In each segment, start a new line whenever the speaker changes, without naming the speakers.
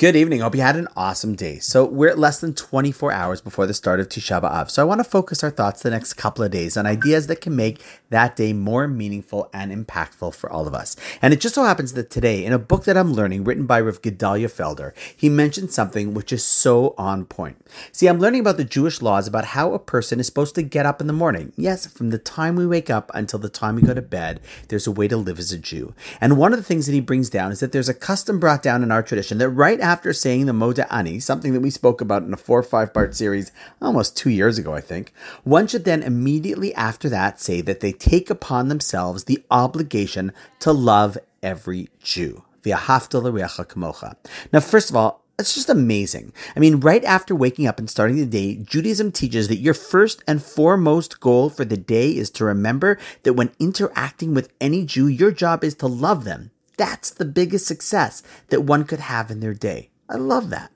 Good evening. Hope you had an awesome day. So we're less than 24 hours before the start of Tisha B'Av. So I want to focus our thoughts the next couple of days on ideas that can make that day more meaningful and impactful for all of us. And it just so happens that today, in a book that I'm learning written by Rav Gedalia Felder, he mentioned something which is so on point. See, I'm learning about the Jewish laws about how a person is supposed to get up in the morning. Yes, from the time we wake up until the time we go to bed, there's a way to live as a Jew. And one of the things that he brings down is that there's a custom brought down in our tradition that right after saying the Moda Ani, something that we spoke about in a four or five part series almost two years ago, I think, one should then immediately after that say that they take upon themselves the obligation to love every Jew. Now, first of all, it's just amazing. I mean, right after waking up and starting the day, Judaism teaches that your first and foremost goal for the day is to remember that when interacting with any Jew, your job is to love them. That's the biggest success that one could have in their day. I love that.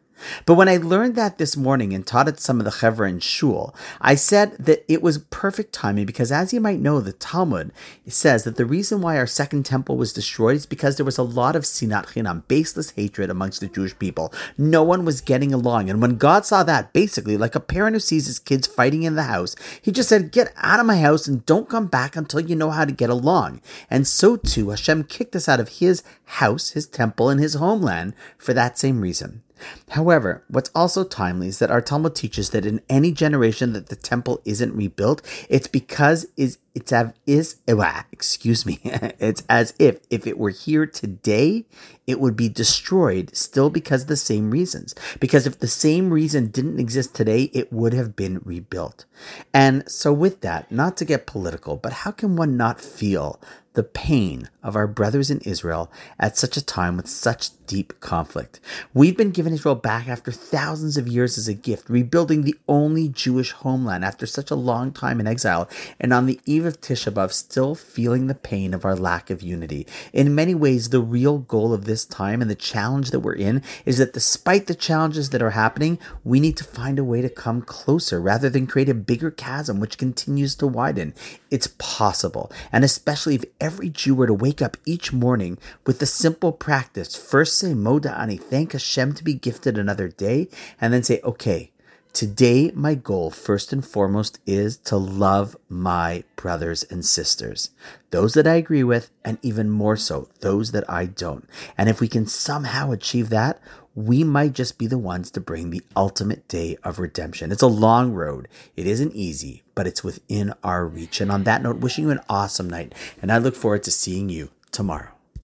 But when I learned that this morning and taught it some of the chevra in shul, I said that it was perfect timing because, as you might know, the Talmud says that the reason why our second temple was destroyed is because there was a lot of sinat chinam, baseless hatred amongst the Jewish people. No one was getting along, and when God saw that, basically like a parent who sees his kids fighting in the house, he just said, "Get out of my house and don't come back until you know how to get along." And so too, Hashem kicked us out of His house, His temple, and His homeland for that same reason. However, what's also timely is that our Talmud teaches that in any generation that the temple isn't rebuilt, it's because is it's as is oh, ah, excuse me, it's as if if it were here today, it would be destroyed still because of the same reasons. Because if the same reason didn't exist today, it would have been rebuilt. And so with that, not to get political, but how can one not feel the pain of our brothers in Israel at such a time with such deep conflict. We've been given Israel back after thousands of years as a gift, rebuilding the only Jewish homeland after such a long time in exile, and on the eve of Tisha B'Av, still feeling the pain of our lack of unity. In many ways, the real goal of this time and the challenge that we're in is that despite the challenges that are happening, we need to find a way to come closer rather than create a bigger chasm which continues to widen. It's possible, and especially if every Jew were to wake up each morning with the simple practice first say Moda Ani, thank Hashem to be gifted another day, and then say, okay, today my goal first and foremost is to love my brothers and sisters, those that I agree with, and even more so, those that I don't. And if we can somehow achieve that, we might just be the ones to bring the ultimate day of redemption. It's a long road. It isn't easy, but it's within our reach. And on that note, wishing you an awesome night. And I look forward to seeing you tomorrow.